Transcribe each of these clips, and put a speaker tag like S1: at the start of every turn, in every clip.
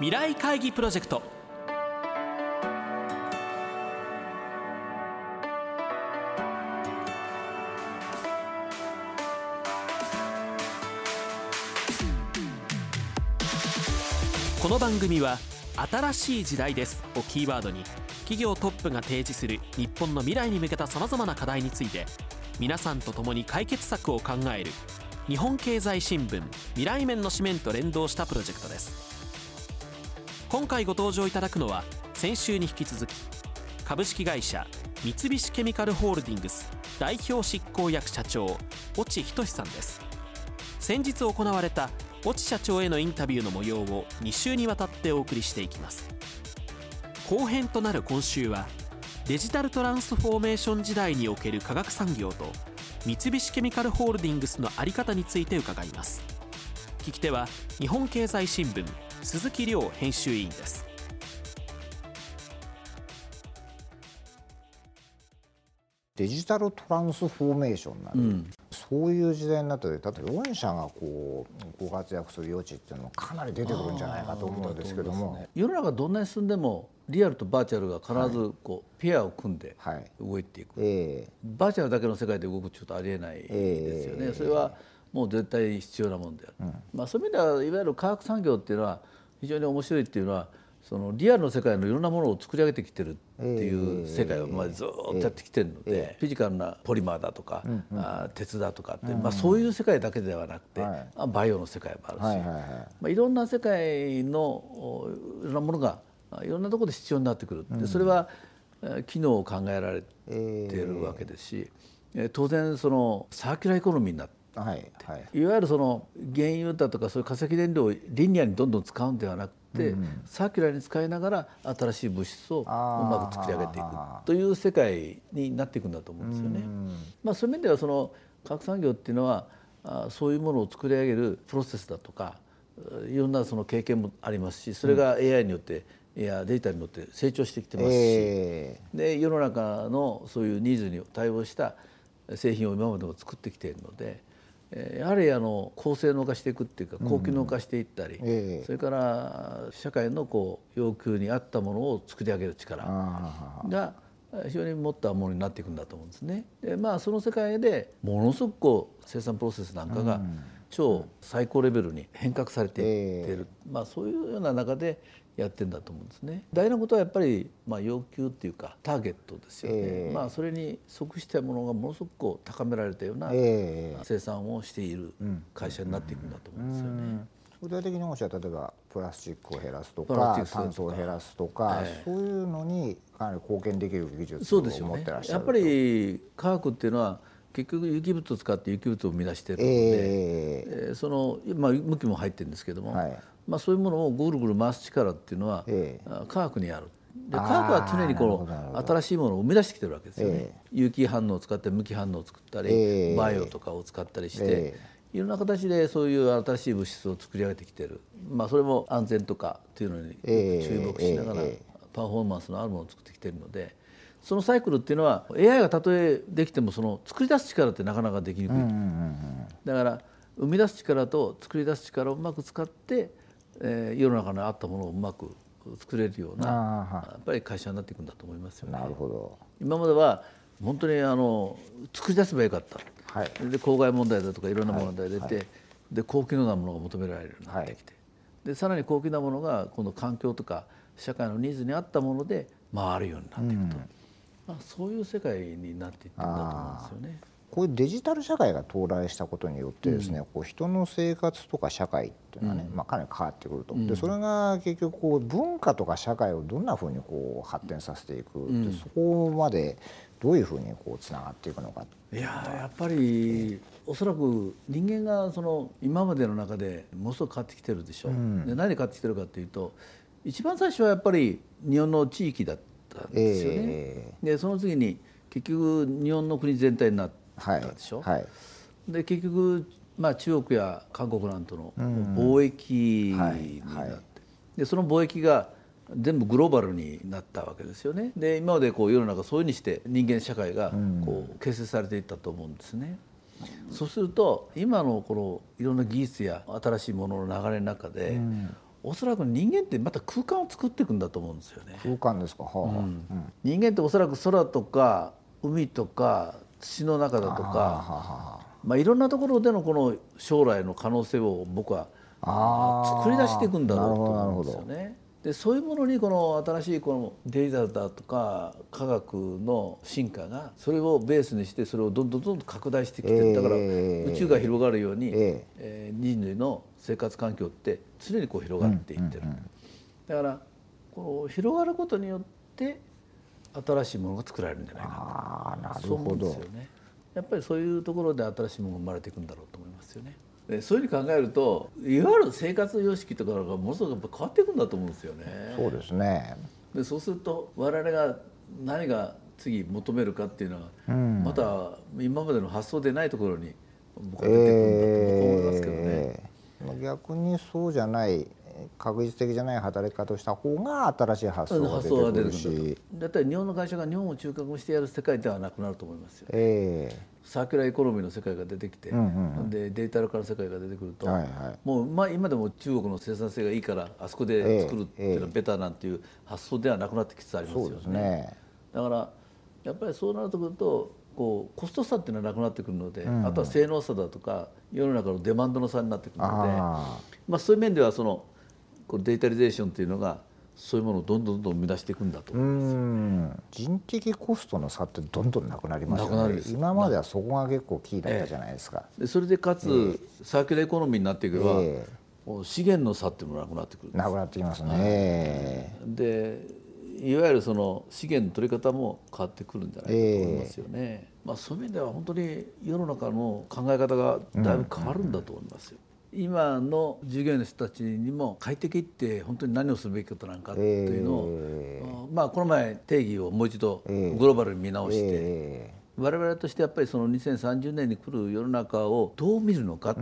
S1: 未来会議プロジェクト。この番組は新しい時代です。をキーワードに企業トップが提示する日本の未来に向けたさまざまな課題について皆さんと共に解決策を考える日本経済新聞未来面の紙面と連動したプロジェクトです。今回ご登場いただくのは先週に引き続き株式会社三菱ケミカルホールディングス代表執行役社長越智仁さんです。先日行われた越智社長へのインタビューの模様を2週にわたってお送りしていきます。後編となる今週はデジタルトランスフォーメーション時代における化学産業と三菱ケミカルホールディングスの在り方について伺います。聞き手は日本経済新聞鈴木亮編集委員です。
S2: デジタルトランスフォーメーションなる、うん、そういう時代になって例えば御社がこうご活躍する余地っていうのもかなり出てくるんじゃないかと思うんですけども、ね、
S3: 世の中どんなに進んでもリアルとバーチャルが必ずこう、ペアを組んで動いていく、はいえ。ー、バーチャルだけの世界で動くちょっとありえないですよね、えー、それはもう絶対必要なもんである、うん、まあ、そういう意味ではいわゆる科学産業っていうのは非常に面白いっていうのはそのリアルの世界のいろんなものを作り上げてきてるっていう世界をまあずっとやってきてるので、フィジカルなポリマーだとか、あ鉄だとかって、まあ、そういう世界だけではなくて、バイオの世界もあるし、まあ、いろんな世界のいろんなものがいろんなところで必要になってくるでそれは機能を考えられているわけですし当然そのサーキュラーエコノミーになってはいはい、いわゆるその原油だとかそういう化石燃料をリニアにどんどん使うんではなくて、うん、サーキュラーに使いながら新しい物質をうまく作り上げていくという世界になっていくんだと思うんですよね。まあ、そういう面ではその化学産業っていうのはあそういうものを作り上げるプロセスだとかいろんなその経験もありますしそれが AI によっていやデータによって成長してきてますし、えー、で世の中のそういうニーズに対応した製品を今までも作ってきているのでやはりあの高性能化していくっていうか高機能化していったり、うんえ。ー、それから社会のこう要求に合ったものを作り上げる力が非常に持ったものになっていくんだと思うんですね。でまあその世界でものすごくこう生産プロセスなんかが超最高レベルに変革されていっている、えー、まあ、そういうような中でやってんだと思うんですね。大事なことはやっぱりまあ要求っていうかターゲットですよね。えー、まあそれに即したものがものすごくこう高められたような生産をしている会社になっていくんだと思うんですよね。
S2: 具体的におっしゃ例えばプラスチックを減らすとか炭素を減らすとか、えー、そういうのにかなり貢献できる技術を持ってらっしゃる、ね、
S3: やっぱり科学っていうのは結局有機物を使って有機物を生み出しているので、えー、その、まあ、向きも入ってるんですけども、はい、まあ、そういうものをぐるぐる回す力っていうのは、えー、科学にある。で科学は常にこの新しいものを生み出してきてるわけですよね、えー、有機反応を使って無機反応を作ったり、えー、バイオとかを使ったりして、えー、いろんな形でそういう新しい物質を作り上げてきてる、まあ、それも安全とかっていうのに注目しながらパフォーマンスのあるものを作ってきてるのでそのサイクルっていうのは AI がたとえできてもその作り出す力ってなかなかできにくい、だから生み出す力と作り出す力をうまく使って、えー、世の中に合ったものをうまく作れるようなやっぱり会社になっていくんだと思いますよね。
S2: なるほど。
S3: 今までは本当にあの作り出せばよかった、はい、で公害問題だとかいろんな問題が出て、はいはい、で高機能なものが求められるようになってきて、でさらに高機能なものがこの環境とか社会のニーズに合ったもので回るようになっていくと。うん。まあ、そういう世界になっていったんだと思うんですよね。
S2: こういうデジタル社会が到来したことによってですね、うん、こう人の生活とか社会っていうのはね、うん、まあ、かなり変わってくると、うん、でそれが結局こう文化とか社会をどんなふうにこう発展させていく、でそこまでどういうふうにこうつながっていくのか
S3: いややっぱりおそらく人間がその今までの中でものすごく変わってきてるでしょう、で何で変わってきてるかっていうと一番最初はやっぱり日本の地域だったんですよね。えー、でその次に結局日本の国全体になったでしょ？はい。はい、で結局まあ中国や韓国なんとの貿易になって、うんはい、でその貿易が全部グローバルになったわけですよね。で今までこう世の中そういうふうにして人間社会がこう形成されていったと思うんですね。そうすると今のこのいろんな技術や新しいものの流れの中で、うん。おおそらく人間ってまた空間を作っていくんだと思うんですよね。
S2: 空間ですか、はあ。う
S3: ん、人間っておそらく空とか海とか土の中だとかまあ、いろんなところでのこの将来の可能性を僕は作り出していくんだろうと思うんですよね。でそういうものにこの新しいこのデジタルだとか科学の進化がそれをベースにしてそれをどんどんどんどん拡大してきてだから宇宙が広がるように、ええ人類の生活環境って常にこう広がっていってる。だからこの広がることによって新しいものが作られるんじゃないかなと思うんですよね。やっぱりそういうところで新しいものが生まれていくんだろうと思いますよね。でそういうふうに考えるといわゆる生活様式とかがものすごくやっぱ変わっていくんだと思うんですよね。
S2: そうですね
S3: でそうすると我々が何が次求めるかっていうのは、うん、また今までの発想でないところに僕は出てくるんだと思いますけどね。え
S2: ー、逆にそうじゃない画一的じゃない働き方をした方が新しい発想が出てくるし。
S3: だったら日本の会社が日本を中核してやる世界ではなくなると思いますよ、えー、サーキュラーエコノミーの世界が出てきて、うんうん、でデータ化の世界が出てくると、はいはい、もう、まあ、今でも中国の生産性がいいからあそこで作るっていうのはベタなんていう発想ではなくなってきつつありますよね。ね。だからやっぱりそうなってくるとこうコスト差っていうのはなくなってくるので、うん、あとは性能差だとか世の中のデマンドの差になってくるのでまあ、そういう面ではそのこのデジタリゼーションというのがそういうものをどんどんどん生み出していくんだと。
S2: 人的コストの差ってどんどんなくなりますよね。今まではそこが結構キーだったじゃないですか、
S3: えー、でそれでかつ、えー、サーキュラーエコノミーになっていけば、えー、資源の差っていうのがなくなってくる
S2: なくなってきますね、
S3: でいわゆるその資源の取り方も変わってくるんじゃないかと思いますよね、まあ、そういう意味では本当に世の中の考え方がだいぶ変わるんだと思いますよ、うん今の従業員の人たちにも KAITEKIって本当に何をするべきことなんかっていうのを、えー、まあ、この前定義をもう一度グローバルに見直して、えー我々としてやっぱりその2030年に来る世の中をどう見るのか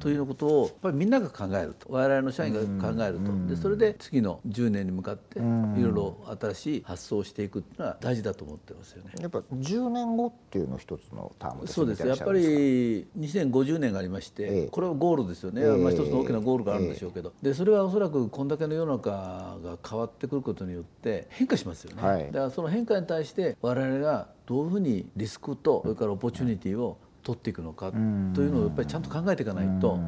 S3: ということをやっぱりみんなが考えると。我々の社員が考えると。でそれで次の10年に向かっていろいろ新しい発想をしていくっていうのは大事だと思ってますよね。
S2: やっぱ10年後っていうの一つのターム
S3: そうです。やっぱり2050年がありまして、これはゴールですよね、まあ、一つの大きなゴールがあるんでしょうけど、でそれはおそらくこんだけの世の中が変わってくることによって変化しますよね。はい、だからその変化に対して我々がどういうふうにリスクとそれからオポチュニティを取っていくのかというのをやっぱりちゃんと考えていかないと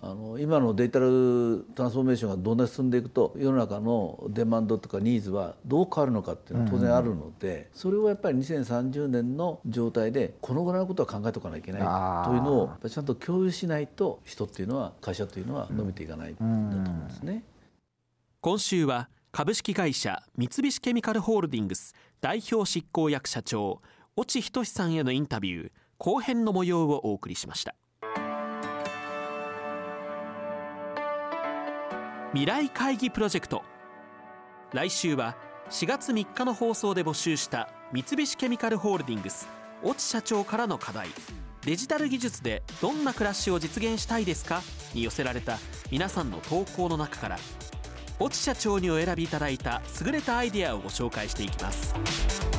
S3: あの今のデジタルトランスフォーメーションがどんなに進んでいくと世の中のデマンドとかニーズはどう変わるのかっていうのは当然あるのでそれをやっぱり2030年の状態でこのぐらいのことは考えておかなきゃいけないというのをちゃんと共有しないと人っていうのは会社というのは伸びていかないん。だと思うんですね。
S1: 今週は株式会社三菱ケミカルホールディングス代表執行役社長越智仁さんへのインタビュー後編の模様をお送りしました。未来会議プロジェクト。来週は4月3日の放送で募集した三菱ケミカルホールディングス越智社長からの課題。デジタル技術でどんな暮らしを実現したいですかに寄せられた皆さんの投稿の中から越智社長にお選びいただいた優れたアイデアをご紹介していきます。